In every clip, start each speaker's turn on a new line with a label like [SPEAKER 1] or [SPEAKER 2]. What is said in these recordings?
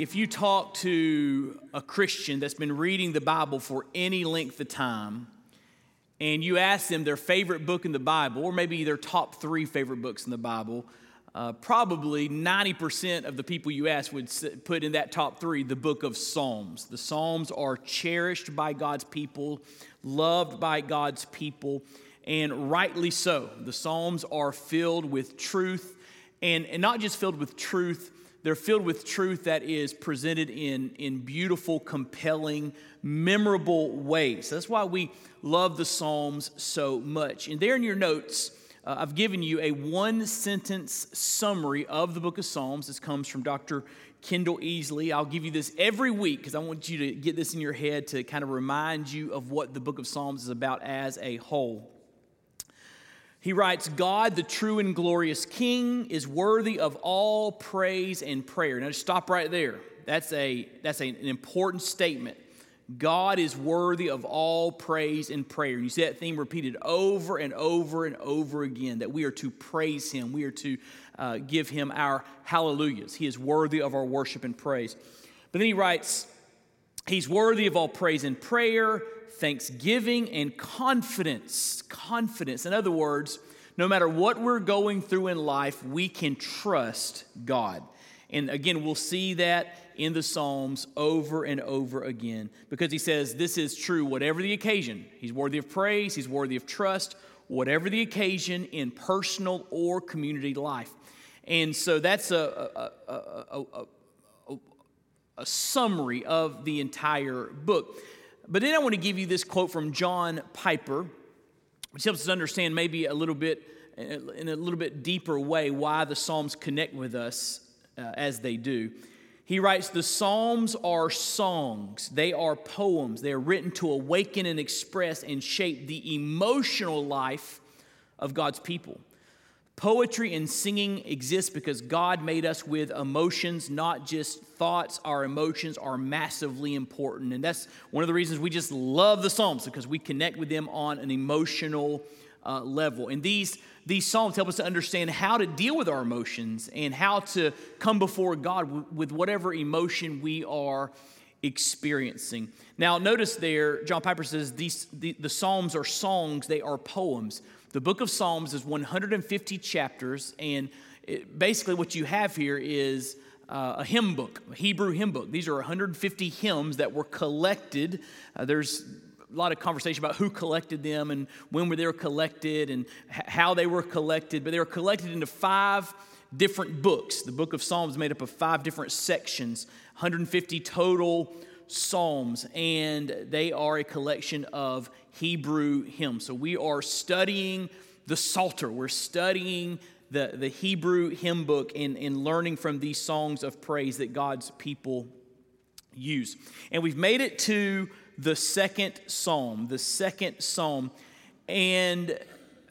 [SPEAKER 1] If you talk to a Christian that's been reading the Bible for any length of time, and you ask them their favorite book in the Bible, or maybe their top three favorite books in the Bible, uh, probably 90% of the people you ask would put in that top three the book of Psalms. The Psalms are cherished by God's people, loved by God's people, and rightly so. The Psalms are filled with truth, and, and not just filled with truth they're filled with truth that is presented in, in beautiful, compelling, memorable ways. That's why we love the Psalms so much. And there in your notes, uh, I've given you a one sentence summary of the book of Psalms. This comes from Dr. Kendell Easley. I'll give you this every week because I want you to get this in your head to kind of remind you of what the book of Psalms is about as a whole. He writes, God, the true and glorious King, is worthy of all praise and prayer. Now, just stop right there. That's, a, that's a, an important statement. God is worthy of all praise and prayer. You see that theme repeated over and over and over again that we are to praise Him, we are to uh, give Him our hallelujahs. He is worthy of our worship and praise. But then he writes, He's worthy of all praise and prayer, thanksgiving, and confidence. Confidence. In other words, no matter what we're going through in life, we can trust God. And again, we'll see that in the Psalms over and over again because he says this is true whatever the occasion. He's worthy of praise, he's worthy of trust, whatever the occasion in personal or community life. And so that's a, a, a, a, summary of the entire book. But then I want to give you this quote from John Piper, which helps us understand maybe a little bit, in a little bit deeper way, why the Psalms connect with us uh, as they do. He writes, The Psalms are songs, they are poems. They are written to awaken and express and shape the emotional life of God's people. Poetry and singing exist because God made us with emotions, not just thoughts. Our emotions are massively important. And that's one of the reasons we just love the Psalms, because we connect with them on an emotional uh, level. And these, these Psalms help us to understand how to deal with our emotions and how to come before God w- with whatever emotion we are experiencing. Now, notice there, John Piper says these, the, the Psalms are songs, they are poems. The book of Psalms is 150 chapters, and it, basically what you have here is uh, a hymn book, a Hebrew hymn book. These are 150 hymns that were collected. Uh, there's a lot of conversation about who collected them and when were they were collected and h- how they were collected, but they were collected into five different books. The book of Psalms made up of five different sections, 150 total psalms, and they are a collection of Hebrew hymns. So we are studying the Psalter. We're studying the, the Hebrew hymn book and, and learning from these songs of praise that God's people use. And we've made it to the second psalm, the second psalm. And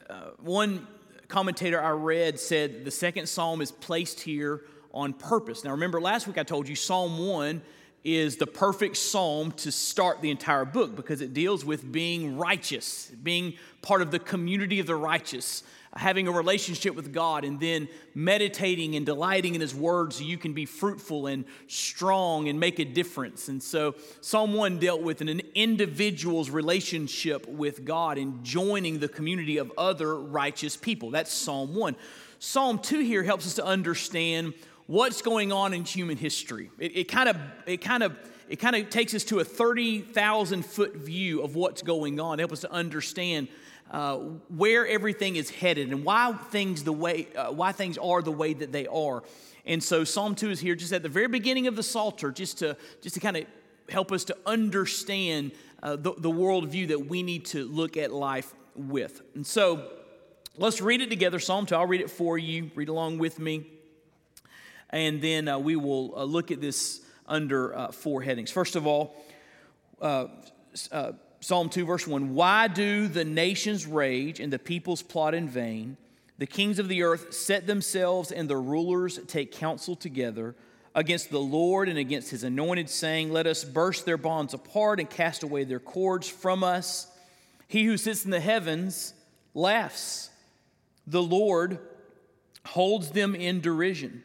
[SPEAKER 1] uh, one commentator I read said the second psalm is placed here on purpose. Now, remember last week I told you Psalm 1 is the perfect psalm to start the entire book because it deals with being righteous, being part of the community of the righteous, having a relationship with God, and then meditating and delighting in His Word so you can be fruitful and strong and make a difference. And so, Psalm 1 dealt with an individual's relationship with God and joining the community of other righteous people. That's Psalm 1. Psalm 2 here helps us to understand what's going on in human history. It kind of it kind of it kind of takes us to a 30,000 foot view of what's going on, help us to understand uh, where everything is headed and why things the way uh, why things are the way that they are. And so Psalm 2 is here just at the very beginning of the Psalter, just to just to kind of help us to understand uh, the, the worldview that we need to look at life with. And so let's read it together. Psalm 2, I'll read it for you. Read along with me and then uh, we will uh, look at this under uh, four headings. First of all, uh, uh, Psalm 2, verse 1 Why do the nations rage and the peoples plot in vain? The kings of the earth set themselves and the rulers take counsel together against the Lord and against his anointed, saying, Let us burst their bonds apart and cast away their cords from us. He who sits in the heavens laughs. The Lord holds them in derision.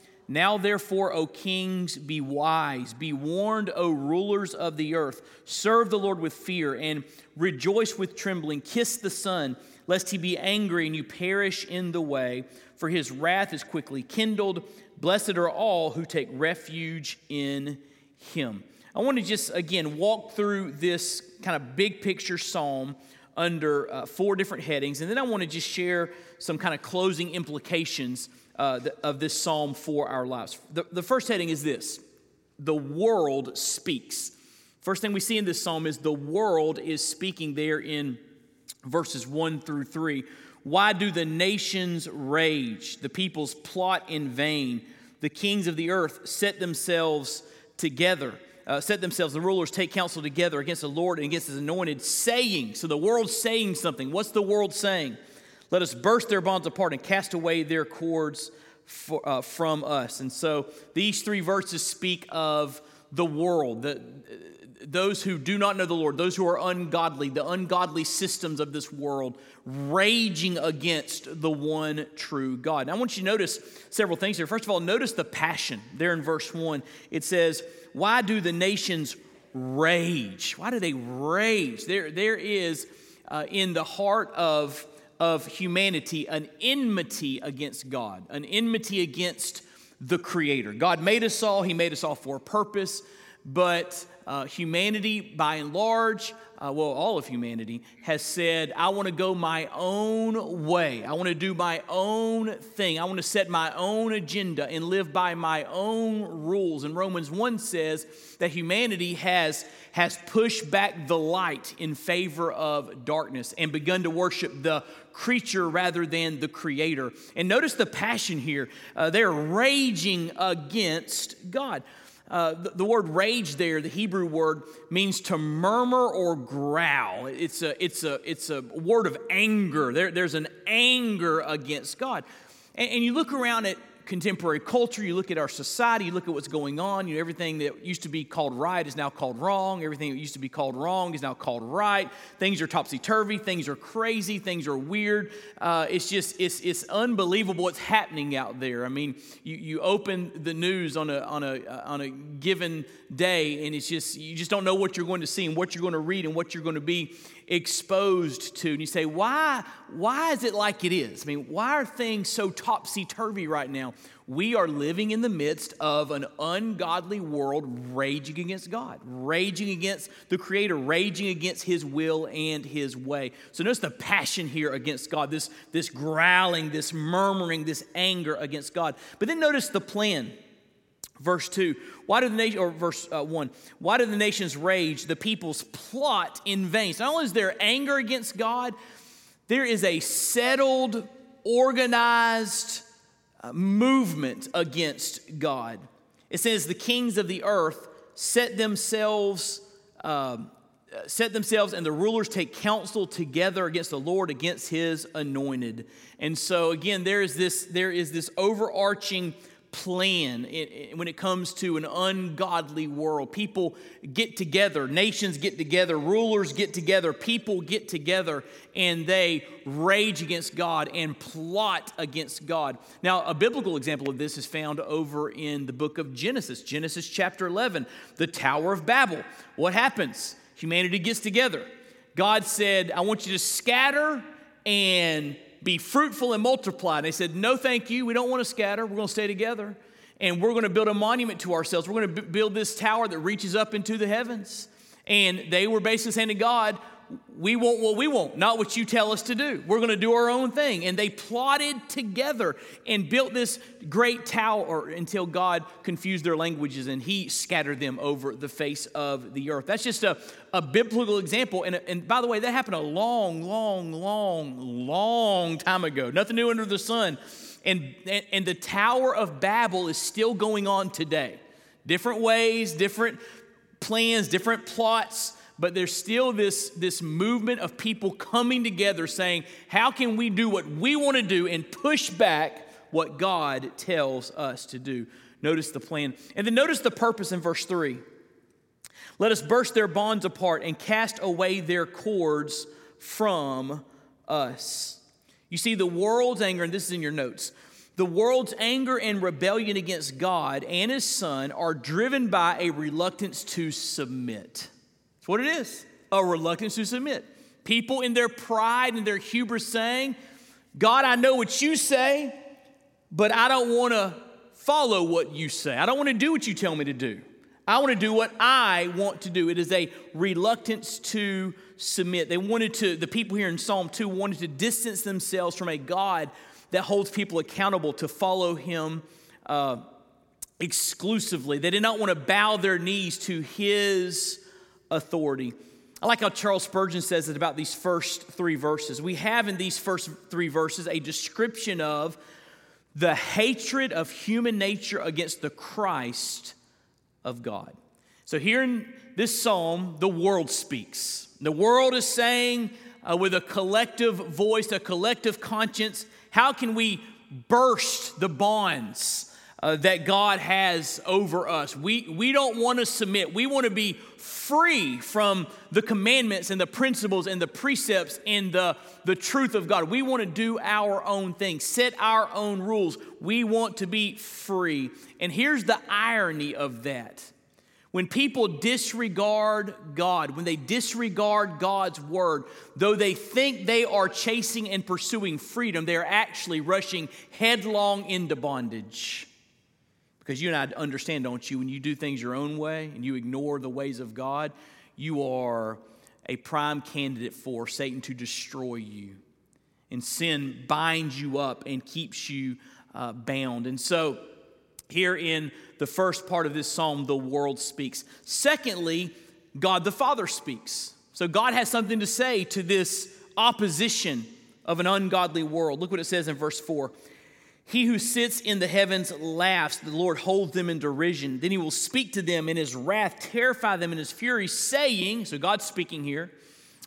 [SPEAKER 1] Now, therefore, O kings, be wise. Be warned, O rulers of the earth. Serve the Lord with fear, and rejoice with trembling. Kiss the Son, lest he be angry and you perish in the way, for his wrath is quickly kindled. Blessed are all who take refuge in him. I want to just, again, walk through this kind of big picture psalm under uh, four different headings, and then I want to just share some kind of closing implications uh, of this psalm for our lives. The, the first heading is this the world speaks. First thing we see in this psalm is the world is speaking there in verses 1 through 3. Why do the nations rage? The peoples plot in vain. The kings of the earth set themselves together uh, set themselves, the rulers take counsel together against the Lord and against his anointed, saying, so the world's saying something. What's the world saying? Let us burst their bonds apart and cast away their cords for, uh, from us. And so these three verses speak of the world, the, those who do not know the Lord, those who are ungodly, the ungodly systems of this world, raging against the one true God. Now, I want you to notice several things here. First of all, notice the passion there in verse 1. It says, Why do the nations rage? Why do they rage? There, there is uh, in the heart of, of humanity an enmity against God, an enmity against the Creator. God made us all, He made us all for a purpose, but uh, humanity, by and large, uh, well, all of humanity, has said, I want to go my own way. I want to do my own thing. I want to set my own agenda and live by my own rules. And Romans 1 says that humanity has, has pushed back the light in favor of darkness and begun to worship the creature rather than the creator. And notice the passion here. Uh, they're raging against God. Uh, the, the, word rage there, the Hebrew word, means to murmur or growl. It's a, it's a, it's a word of anger. There, there's an anger against God. And, and you look around at contemporary culture, you look at our society, you look at what's going on. You know, everything that used to be called right is now called wrong. Everything that used to be called wrong is now called right. Things are topsy turvy. Things are crazy. Things are weird. Uh, it's just it's it's unbelievable what's happening out there. I mean, you, you open the news on a on a on a given day, and it's just you just don't know what you're going to see and what you're going to read and what you're going to be exposed to. And you say, why, why is it like it is? I mean, why are things so topsy turvy right now? We are living in the midst of an ungodly world raging against God, raging against the Creator, raging against His will and His way. So notice the passion here against God, this, this growling, this murmuring, this anger against God. But then notice the plan. Verse 2, why do the nation, or verse uh, 1, why do the nations rage? The peoples plot in vain. So not only is there anger against God, there is a settled, organized uh, movement against God. It says the kings of the earth set themselves, uh, set themselves, and the rulers take counsel together against the Lord, against His anointed. And so again, there is this, there is this overarching plan when it comes to an ungodly world. People get together, nations get together, rulers get together, people get together, and they rage against God and plot against God. Now, a biblical example of this is found over in the book of Genesis, Genesis chapter 11, the Tower of Babel. What happens? Humanity gets together. God said, I want you to scatter and be fruitful and multiply. And they said, No, thank you. We don't want to scatter. We're going to stay together. And we're going to build a monument to ourselves. We're going to b- build this tower that reaches up into the heavens. And they were basically saying to God, we want what we want, not what you tell us to do. We're going to do our own thing. And they plotted together and built this great tower until God confused their languages and he scattered them over the face of the earth. That's just a, a biblical example. And, and by the way, that happened a long, long, long, long time ago. Nothing new under the sun. And, and, and the Tower of Babel is still going on today. Different ways, different plans, different plots but there's still this, this movement of people coming together saying, How can we do what we want to do and push back what God tells us to do? Notice the plan. And then notice the purpose in verse 3. Let us burst their bonds apart and cast away their cords from us. You see, the world's anger, and this is in your notes, the world's anger and rebellion against God and His Son are driven by a reluctance to submit. That's what it is a reluctance to submit. People in their pride and their hubris saying, God, I know what you say, but I don't want to follow what you say. I don't want to do what you tell me to do. I want to do what I want to do. It is a reluctance to submit. They wanted to, the people here in Psalm 2 wanted to distance themselves from a God that holds people accountable to follow him uh, exclusively. They did not want to bow their knees to his authority. I like how Charles Spurgeon says it about these first three verses. We have in these first three verses a description of the hatred of human nature against the Christ of God. So, here in this psalm, the world speaks. The world is saying, uh, with a collective voice, a collective conscience, how can we burst the bonds uh, that God has over us. We, we don't want to submit. We want to be free from the commandments and the principles and the precepts and the, the truth of God. We want to do our own thing, set our own rules. We want to be free. And here's the irony of that. When people disregard God, when they disregard God's word, though they think they are chasing and pursuing freedom, they are actually rushing headlong into bondage. Because you and I understand, don't you, when you do things your own way and you ignore the ways of God, you are a prime candidate for Satan to destroy you. And sin binds you up and keeps you uh, bound. And so, here in the first part of this psalm, the world speaks. Secondly, God the Father speaks. So, God has something to say to this opposition of an ungodly world. Look what it says in verse 4 he who sits in the heavens laughs, the Lord holds them in derision. Then he will speak to them in his wrath, terrify them in his fury, saying, So God's speaking here,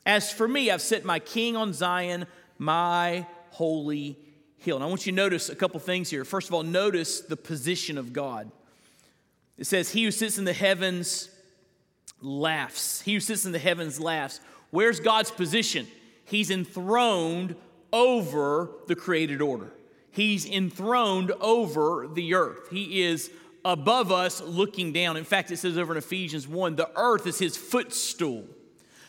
[SPEAKER 1] As for me, I've set my king on Zion, my holy hill. And I want you to notice a couple things here. First of all, notice the position of God. It says, He who sits in the heavens laughs. He who sits in the heavens laughs. Where's God's position? He's enthroned over the created order. He's enthroned over the earth. He is above us looking down. In fact, it says over in Ephesians 1 the earth is his footstool.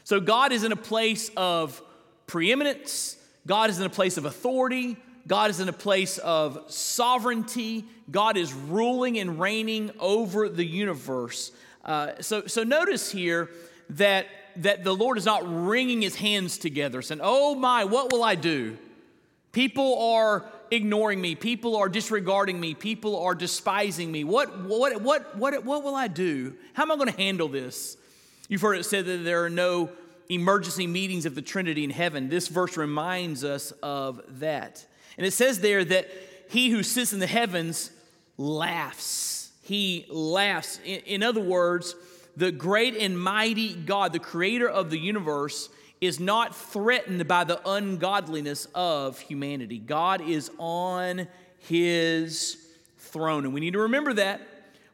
[SPEAKER 1] So God is in a place of preeminence, God is in a place of authority, God is in a place of sovereignty, God is ruling and reigning over the universe. Uh, so, so notice here that, that the Lord is not wringing his hands together, saying, Oh my, what will I do? People are ignoring me. People are disregarding me. People are despising me. What, what, what, what, what will I do? How am I going to handle this? You've heard it said that there are no emergency meetings of the Trinity in heaven. This verse reminds us of that. And it says there that he who sits in the heavens laughs. He laughs. In, in other words, the great and mighty God, the creator of the universe, is not threatened by the ungodliness of humanity. God is on his throne. And we need to remember that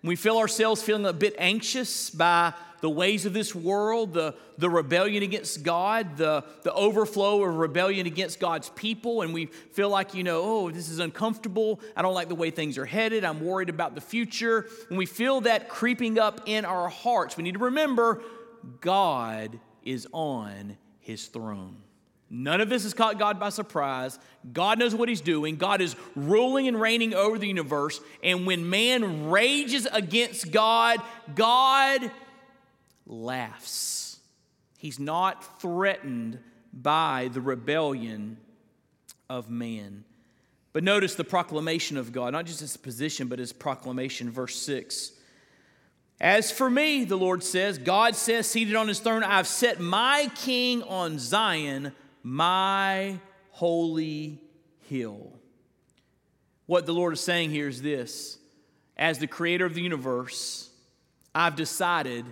[SPEAKER 1] when we feel ourselves feeling a bit anxious by the ways of this world, the, the rebellion against God, the, the overflow of rebellion against God's people, and we feel like, you know, oh, this is uncomfortable. I don't like the way things are headed. I'm worried about the future. When we feel that creeping up in our hearts, we need to remember God is on his throne. None of this has caught God by surprise. God knows what he's doing. God is ruling and reigning over the universe. And when man rages against God, God laughs. He's not threatened by the rebellion of man. But notice the proclamation of God, not just his position, but his proclamation, verse 6. As for me, the Lord says, God says, seated on his throne, I've set my king on Zion, my holy hill. What the Lord is saying here is this As the creator of the universe, I've decided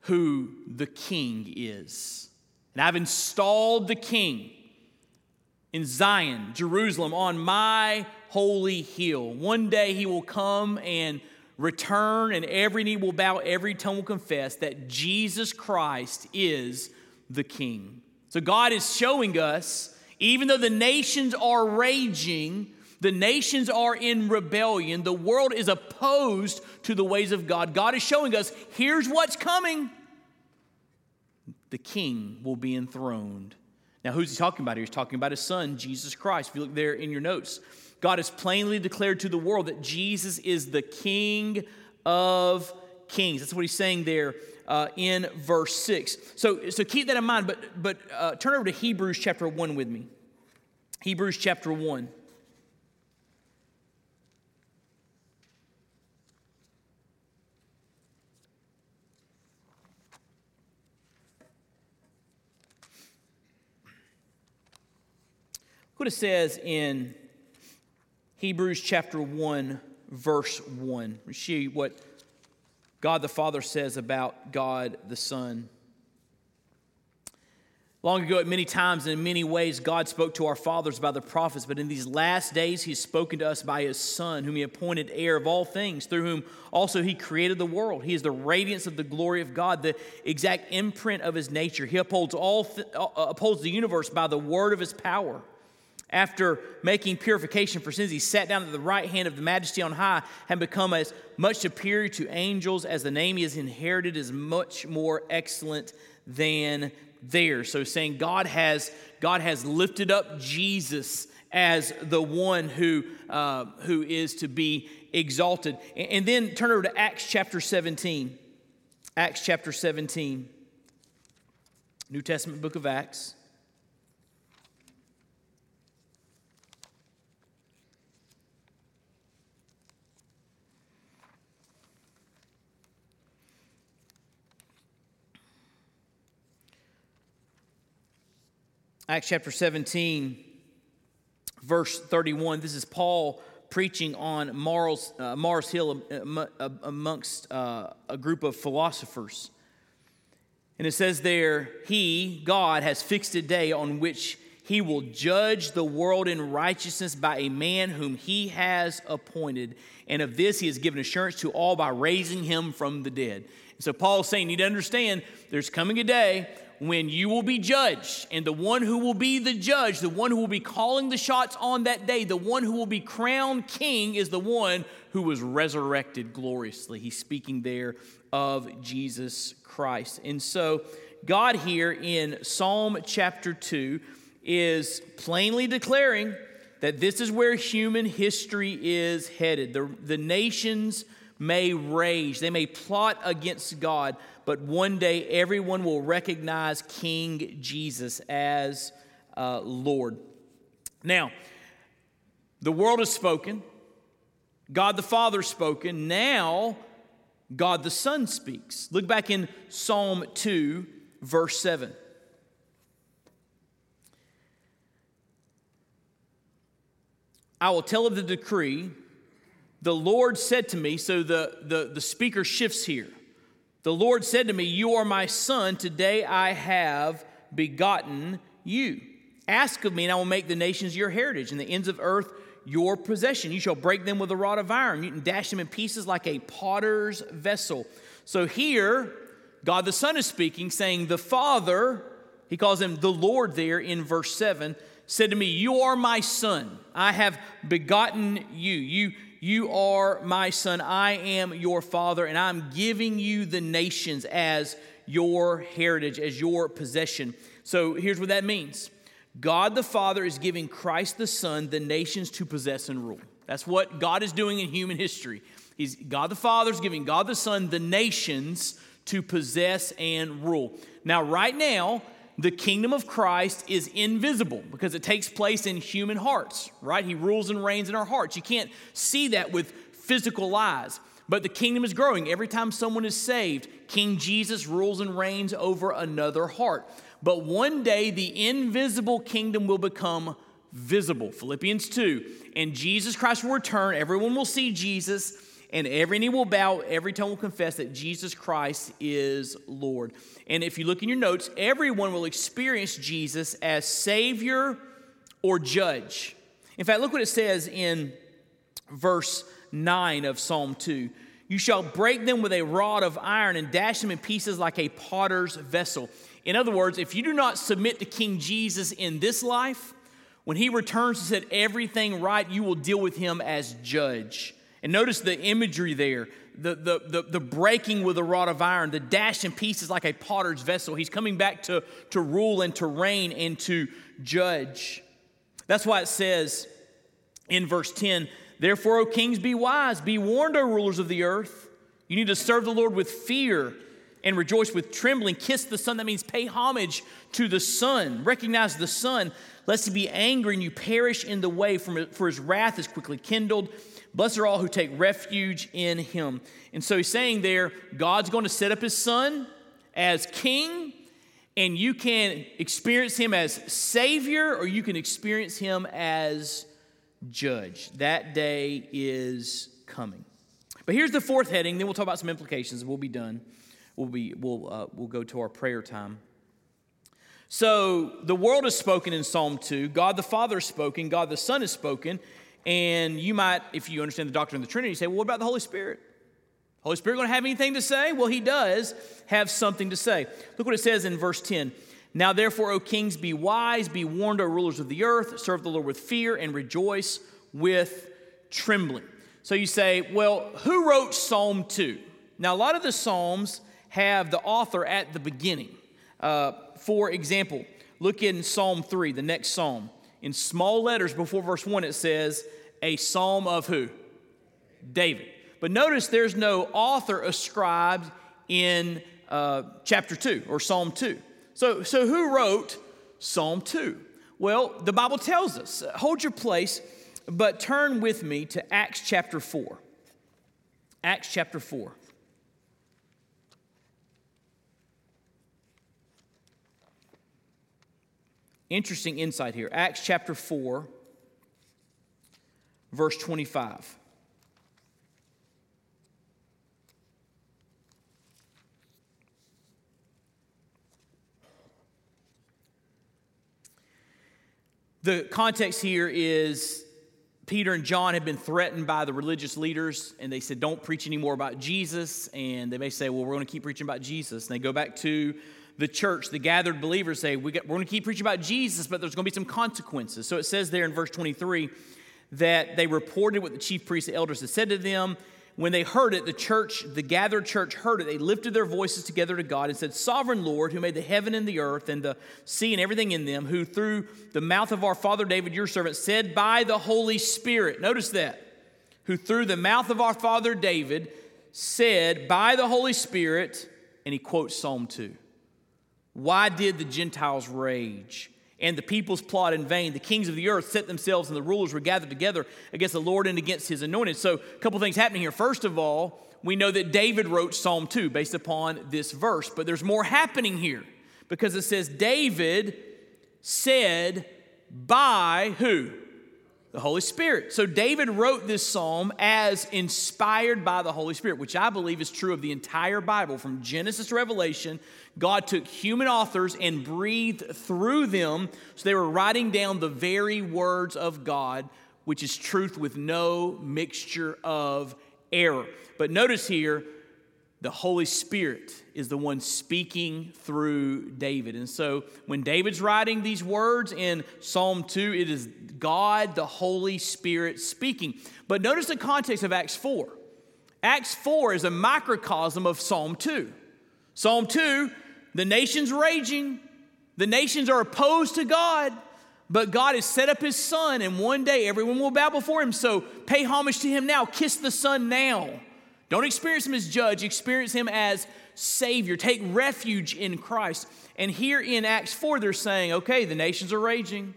[SPEAKER 1] who the king is. And I've installed the king in Zion, Jerusalem, on my holy hill. One day he will come and return, and every knee will bow, every tongue will confess that Jesus Christ is the king. So God is showing us, even though the nations are raging, the nations are in rebellion, the world is opposed to the ways of God. God is showing us here's what's coming. The king will be enthroned. Now, who's he talking about here? He's talking about his son, Jesus Christ. If you look there in your notes, God has plainly declared to the world that Jesus is the King of kings. That's what he's saying there uh, in verse 6. So, so keep that in mind, but, but uh, turn over to Hebrews chapter 1 with me. Hebrews chapter 1. what it says in Hebrews chapter 1, verse 1. See what God the Father says about God the Son. Long ago, at many times and in many ways, God spoke to our fathers by the prophets, but in these last days, He has spoken to us by His Son, whom He appointed heir of all things, through whom also He created the world. He is the radiance of the glory of God, the exact imprint of His nature. He upholds, all th- uh, upholds the universe by the word of His power. After making purification for sins, he sat down at the right hand of the majesty on high and become as much superior to angels as the name he has inherited is much more excellent than theirs. So saying God has God has lifted up Jesus as the one who uh, who is to be exalted. And, and then turn over to Acts chapter 17. Acts chapter 17. New Testament book of Acts. Acts chapter 17, verse 31. This is Paul preaching on Mars, uh, Mars Hill uh, uh, amongst uh, a group of philosophers. And it says there, He, God, has fixed a day on which He will judge the world in righteousness by a man whom He has appointed. And of this He has given assurance to all by raising Him from the dead. And so Paul's saying, You need to understand, there's coming a day when you will be judged. And the one who will be the judge, the one who will be calling the shots on that day, the one who will be crowned king is the one who was resurrected gloriously. He's speaking there of Jesus Christ. And so, God here in Psalm chapter 2 is plainly declaring that this is where human history is headed. The, the nations may rage, they may plot against God, but one day everyone will recognize King Jesus as uh, Lord. Now, the world has spoken, God the Father spoken. Now, God the Son speaks. Look back in Psalm 2, verse 7. I will tell of the decree. The Lord said to me, so the, the, the speaker shifts here. The Lord said to me, You are my son, today I have begotten you. Ask of me, and I will make the nations your heritage, and the ends of earth your possession. You shall break them with a rod of iron. You can dash them in pieces like a potter's vessel. So here, God the Son is speaking, saying, The Father, he calls him the Lord there in verse 7, said to me, You are my son. I have begotten you. You you are my son. I am your father, and I'm giving you the nations as your heritage, as your possession. So here's what that means God the Father is giving Christ the Son the nations to possess and rule. That's what God is doing in human history. He's, God the Father is giving God the Son the nations to possess and rule. Now, right now, the kingdom of Christ is invisible because it takes place in human hearts, right? He rules and reigns in our hearts. You can't see that with physical eyes. But the kingdom is growing. Every time someone is saved, King Jesus rules and reigns over another heart. But one day, the invisible kingdom will become visible. Philippians 2. And Jesus Christ will return. Everyone will see Jesus, and every knee will bow, every tongue will confess that Jesus Christ is Lord. And if you look in your notes, everyone will experience Jesus as Savior or Judge. In fact, look what it says in verse 9 of Psalm 2. You shall break them with a rod of iron and dash them in pieces like a potter's vessel. In other words, if you do not submit to King Jesus in this life, when he returns to set everything right, you will deal with him as judge. And notice the imagery there the, the, the, the, breaking with a rod of iron, the dash in pieces like a potter's vessel. He's coming back to, to rule and to reign and to judge. That's why it says in verse 10 Therefore, O kings, be wise, be warned, O rulers of the earth. You need to serve the Lord with fear and rejoice with trembling. Kiss the Son. That means pay homage to the Son. Recognize the Son, lest he be angry and you perish in the way, for his wrath is quickly kindled. Blessed are all who take refuge in him. And so he's saying there, God's going to set up his Son as king, and you can experience him as Savior, or you can experience him as judge. That day is coming. But here's the fourth heading, then we'll talk about some implications, and we'll be done. We'll, be, we'll, uh, we'll go to our prayer time. So the world is spoken in Psalm 2. God the Father has spoken. God the Son has spoken. And you might, if you understand the doctrine of the Trinity, say, well, what about the Holy Spirit? Holy Spirit going to have anything to say? Well, he does have something to say. Look what it says in verse 10. Now, therefore, O kings, be wise, be warned, O rulers of the earth, serve the Lord with fear, and rejoice with trembling. So you say, well, who wrote Psalm 2? Now, a lot of the Psalms have the author at the beginning. Uh, for example, look in Psalm 3, the next psalm. In small letters before verse 1, it says, a psalm of who? David. But notice there's no author ascribed in uh, chapter 2 or Psalm 2. So, so who wrote Psalm 2? Well, the Bible tells us. Hold your place, but turn with me to Acts chapter 4. Acts chapter 4. Interesting insight here. Acts chapter 4, verse 25. The context here is Peter and John had been threatened by the religious leaders, and they said, Don't preach anymore about Jesus. And they may say, Well, we're going to keep preaching about Jesus. And they go back to the church, the gathered believers say, we are going to keep preaching about Jesus, but there's going to be some consequences. So it says there in verse 23 that they reported what the chief priests and elders had said to them. When they heard it, the church, the gathered church heard it. They lifted their voices together to God and said, Sovereign Lord, who made the heaven and the earth and the sea and everything in them, who through the mouth of our father David, your servant, said by the Holy Spirit, notice that, who through the mouth of our father David said by the Holy Spirit, and he quotes Psalm 2. Why did the Gentiles rage? and the peoples plot in vain. The kings of the earth set themselves, and the rulers were gathered together against the Lord and against his anointed. So, a couple things happening here. First of all, we know that David wrote Psalm 2 based upon this verse, but there's more happening here because it says, David said, by who? The Holy Spirit. So David wrote this psalm as inspired by the Holy Spirit, which I believe is true of the entire Bible from Genesis to Revelation. God took human authors and breathed through them, so they were writing down the very words of God, which is truth with no mixture of error. But notice here, the Holy Spirit is the one speaking through David. And so when David's writing these words in Psalm 2, it is God, the Holy Spirit, speaking. But notice the context of Acts 4. Acts 4 is a microcosm of Psalm 2. Psalm 2, the nation's raging, the nations are opposed to God, but God has set up his son, and one day everyone will bow before him. So pay homage to him now, kiss the son now Don't experience him as judge, experience him as Savior. Take refuge in Christ. And here in Acts 4, they're saying, okay, the nations are raging.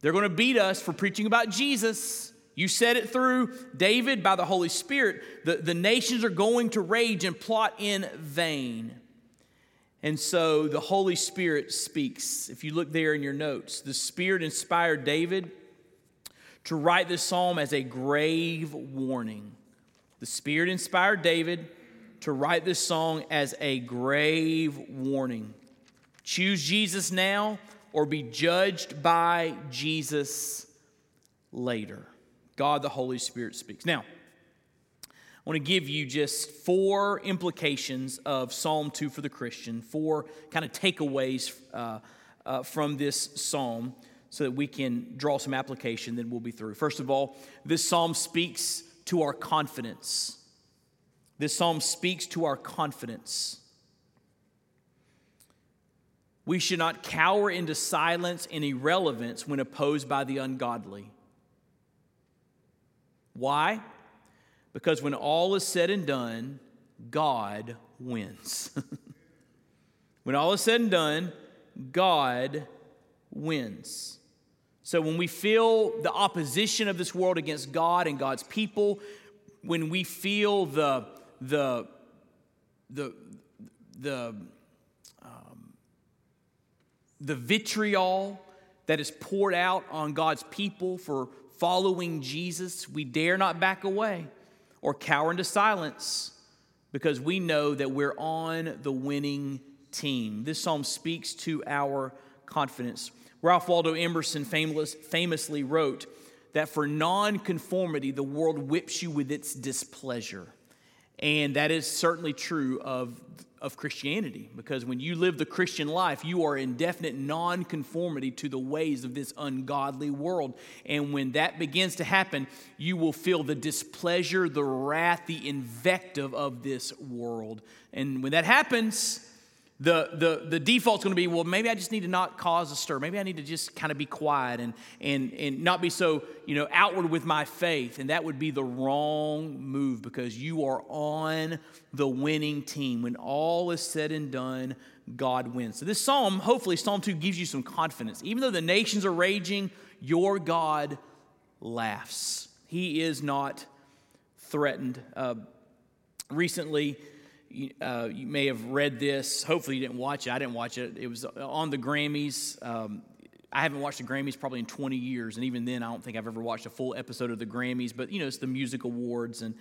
[SPEAKER 1] They're going to beat us for preaching about Jesus. You said it through David by the Holy Spirit. The, the nations are going to rage and plot in vain. And so the Holy Spirit speaks. If you look there in your notes, the Spirit inspired David to write this psalm as a grave warning. The Spirit inspired David to write this song as a grave warning. Choose Jesus now or be judged by Jesus later. God the Holy Spirit speaks. Now, I want to give you just four implications of Psalm 2 for the Christian, four kind of takeaways uh, uh, from this psalm so that we can draw some application, then we'll be through. First of all, this psalm speaks to our confidence. This psalm speaks to our confidence. We should not cower into silence and irrelevance when opposed by the ungodly. Why? Because when all is said and done, God wins. when all is said and done, God wins. So when we feel the opposition of this world against God and God's people, when we feel the the the the um, the vitriol that is poured out on God's people for following Jesus, we dare not back away or cower into silence because we know that we're on the winning team. This psalm speaks to our confidence. Ralph Waldo Emerson famous, famously wrote that for nonconformity, the world whips you with its displeasure. And that is certainly true of, of Christianity, because when you live the Christian life, you are in definite nonconformity to the ways of this ungodly world. And when that begins to happen, you will feel the displeasure, the wrath, the invective of this world. And when that happens, the, the, the default's going to be, well, maybe I just need to not cause a stir. Maybe I need to just kind of be quiet and, and, and not be so, you know, outward with my faith. And that would be the wrong move because you are on the winning team. When all is said and done, God wins. So this psalm, hopefully, Psalm 2 gives you some confidence. Even though the nations are raging, your God laughs. He is not threatened. Uh, recently, uh, you may have read this. Hopefully, you didn't watch it. I didn't watch it. It was on the Grammys. Um, I haven't watched the Grammys probably in 20 years, and even then, I don't think I've ever watched a full episode of the Grammys. But you know, it's the music awards, and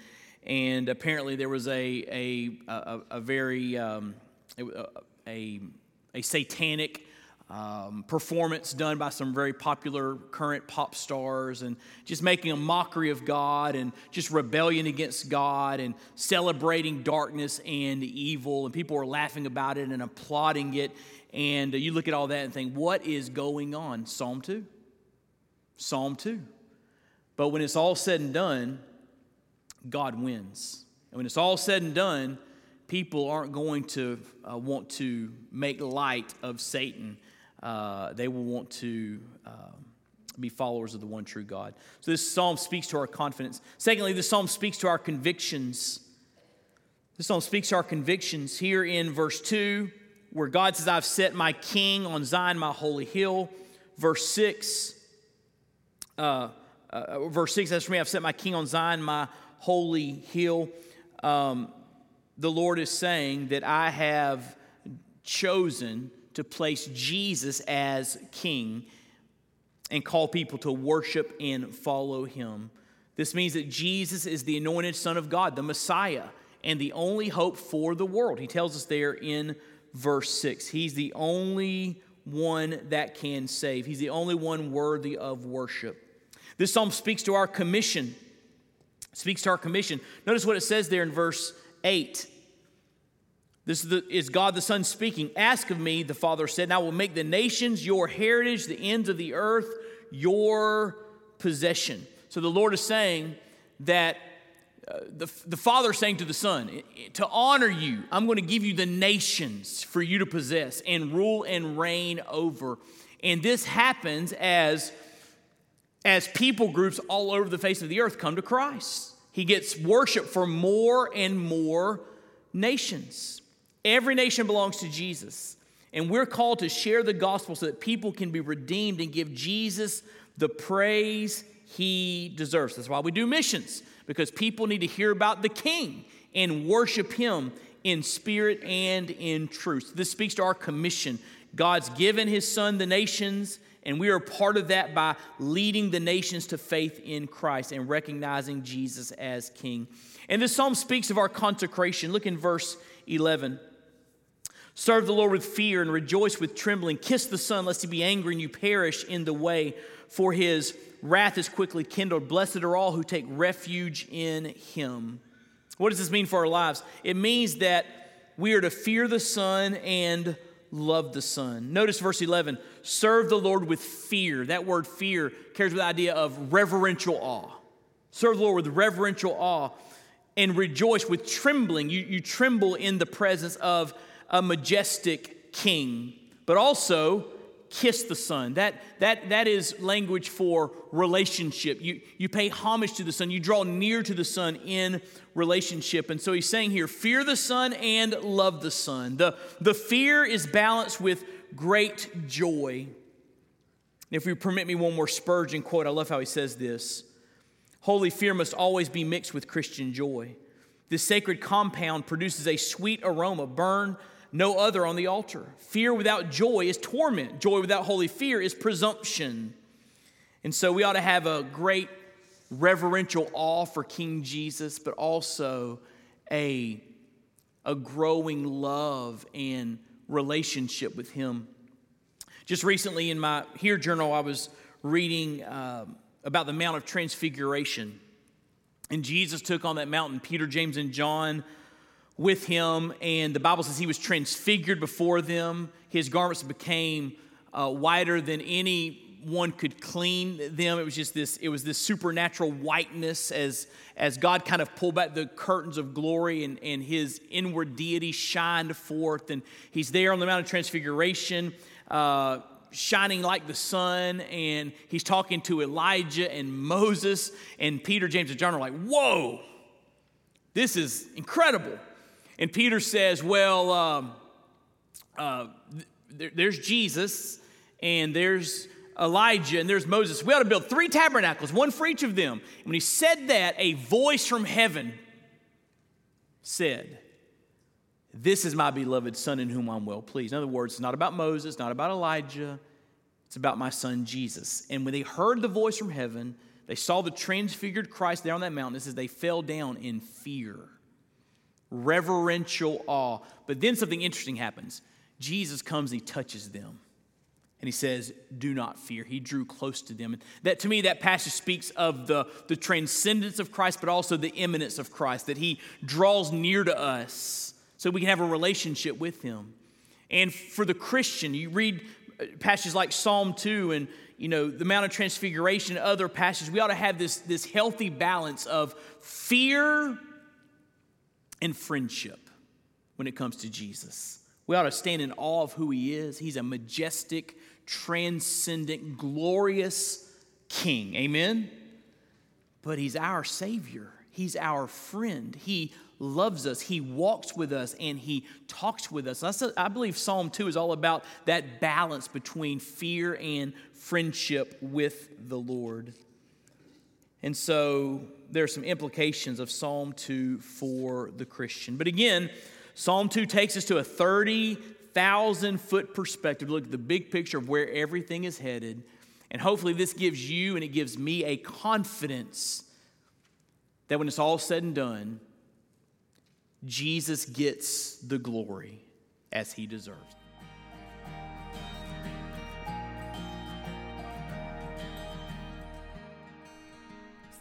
[SPEAKER 1] and apparently there was a a a, a very um, a, a a satanic um, performance done by some very popular current pop stars and just making a mockery of God and just rebellion against God and celebrating darkness and evil. And people are laughing about it and applauding it. And you look at all that and think, what is going on? Psalm 2. Psalm 2. But when it's all said and done, God wins. And when it's all said and done, people aren't going to uh, want to make light of Satan uh, they will want to um, be followers of the one true God. So this psalm speaks to our confidence. Secondly, this psalm speaks to our convictions. This psalm speaks to our convictions here in verse 2, where God says, I've set my king on Zion, my holy hill. Verse 6, uh, uh, verse 6, that's for me, I've set my king on Zion, my holy hill. Um, the Lord is saying that I have chosen to place Jesus as king and call people to worship and follow him. This means that Jesus is the anointed Son of God, the Messiah, and the only hope for the world. He tells us there in verse 6. He's the only one that can save, He's the only one worthy of worship. This psalm speaks to our commission. Speaks to our commission. Notice what it says there in verse 8. This is, the, is, God the Son speaking. Ask of me, the Father said, and I will make the nations your heritage, the ends of the earth your possession. So the Lord is saying that uh, the, the Father is saying to the Son, to honor you, I'm going to give you the nations for you to possess and rule and reign over. And this happens as, as people groups all over the face of the earth come to Christ He gets worship for more and more nations. Every nation belongs to Jesus. And we're called to share the gospel so that people can be redeemed and give Jesus the praise he deserves. That's why we do missions, because people need to hear about the king and worship him in spirit and in truth. This speaks to our commission. God's given his son the nations, and we are part of that by leading the nations to faith in Christ and recognizing Jesus as king. And this psalm speaks of our consecration. Look in verse 11. Serve the Lord with fear and rejoice with trembling. Kiss the Son, lest he be angry and you perish in the way, for his wrath is quickly kindled. Blessed are all who take refuge in him. What does this mean for our lives? It means that we are to fear the Son and love the Son. Notice verse 11 serve the Lord with fear. That word fear carries with the idea of reverential awe. Serve the Lord with reverential awe and rejoice with trembling. You, you tremble in the presence of a majestic king, but also kiss the Son. That, that, that is language for relationship. You, you pay homage to the Son, you draw near to the Son in relationship. And so he's saying here fear the Son and love the Son. The, the fear is balanced with great joy. If you permit me one more Spurgeon quote, I love how he says this Holy fear must always be mixed with Christian joy. This sacred compound produces a sweet aroma. Burn no other on the altar. Fear without joy is torment. Joy without holy fear is presumption. And so we ought to have a great reverential awe for King Jesus, but also a, a growing love and relationship with Him. Just recently in my HEAR journal, I was reading uh, about the Mount of Transfiguration. And Jesus took on that mountain, Peter, James, and John with him, and the Bible says he was transfigured before them. His garments became uh, whiter than any one could clean them. It was just this, it was this supernatural whiteness as, as God kind of pulled back the curtains of glory and, and his inward deity shined forth. And he's there on the Mount of Transfiguration, uh, shining like the sun. And he's talking to Elijah and Moses. And Peter, James, and John are like, whoa, this is incredible. And Peter says, Well, um, uh, there, there's Jesus, and there's Elijah, and there's Moses. We ought to build three tabernacles, one for each of them. And when he said that, a voice from heaven said, This is my beloved Son in whom I'm well pleased. In other words, it's not about Moses, not about Elijah, it's about my son Jesus. And when they heard the voice from heaven, they saw the transfigured Christ there on that mountain. It says they fell down in fear reverential awe. But then something interesting happens. Jesus comes and he touches them. And he says, Do not fear. He drew close to them. And that to me, that passage speaks of the, the transcendence of Christ, but also the immanence of Christ, that he draws near to us so we can have a relationship with him. And for the Christian, you read uh, passages like Psalm 2 and you know the Mount of Transfiguration other passages, we ought to have this, this healthy balance of fear and friendship when it comes to Jesus. We ought to stand in awe of who he is. He's a majestic, transcendent, glorious king. Amen? But he's our Savior, he's our friend. He loves us, he walks with us, and he talks with us. I believe Psalm 2 is all about that balance between fear and friendship with the Lord. And so there are some implications of Psalm 2 for the Christian. But again, Psalm 2 takes us to a 30,000 foot perspective. Look at the big picture of where everything is headed. And hopefully, this gives you and it gives me a confidence that when it's all said and done, Jesus gets the glory as he deserves.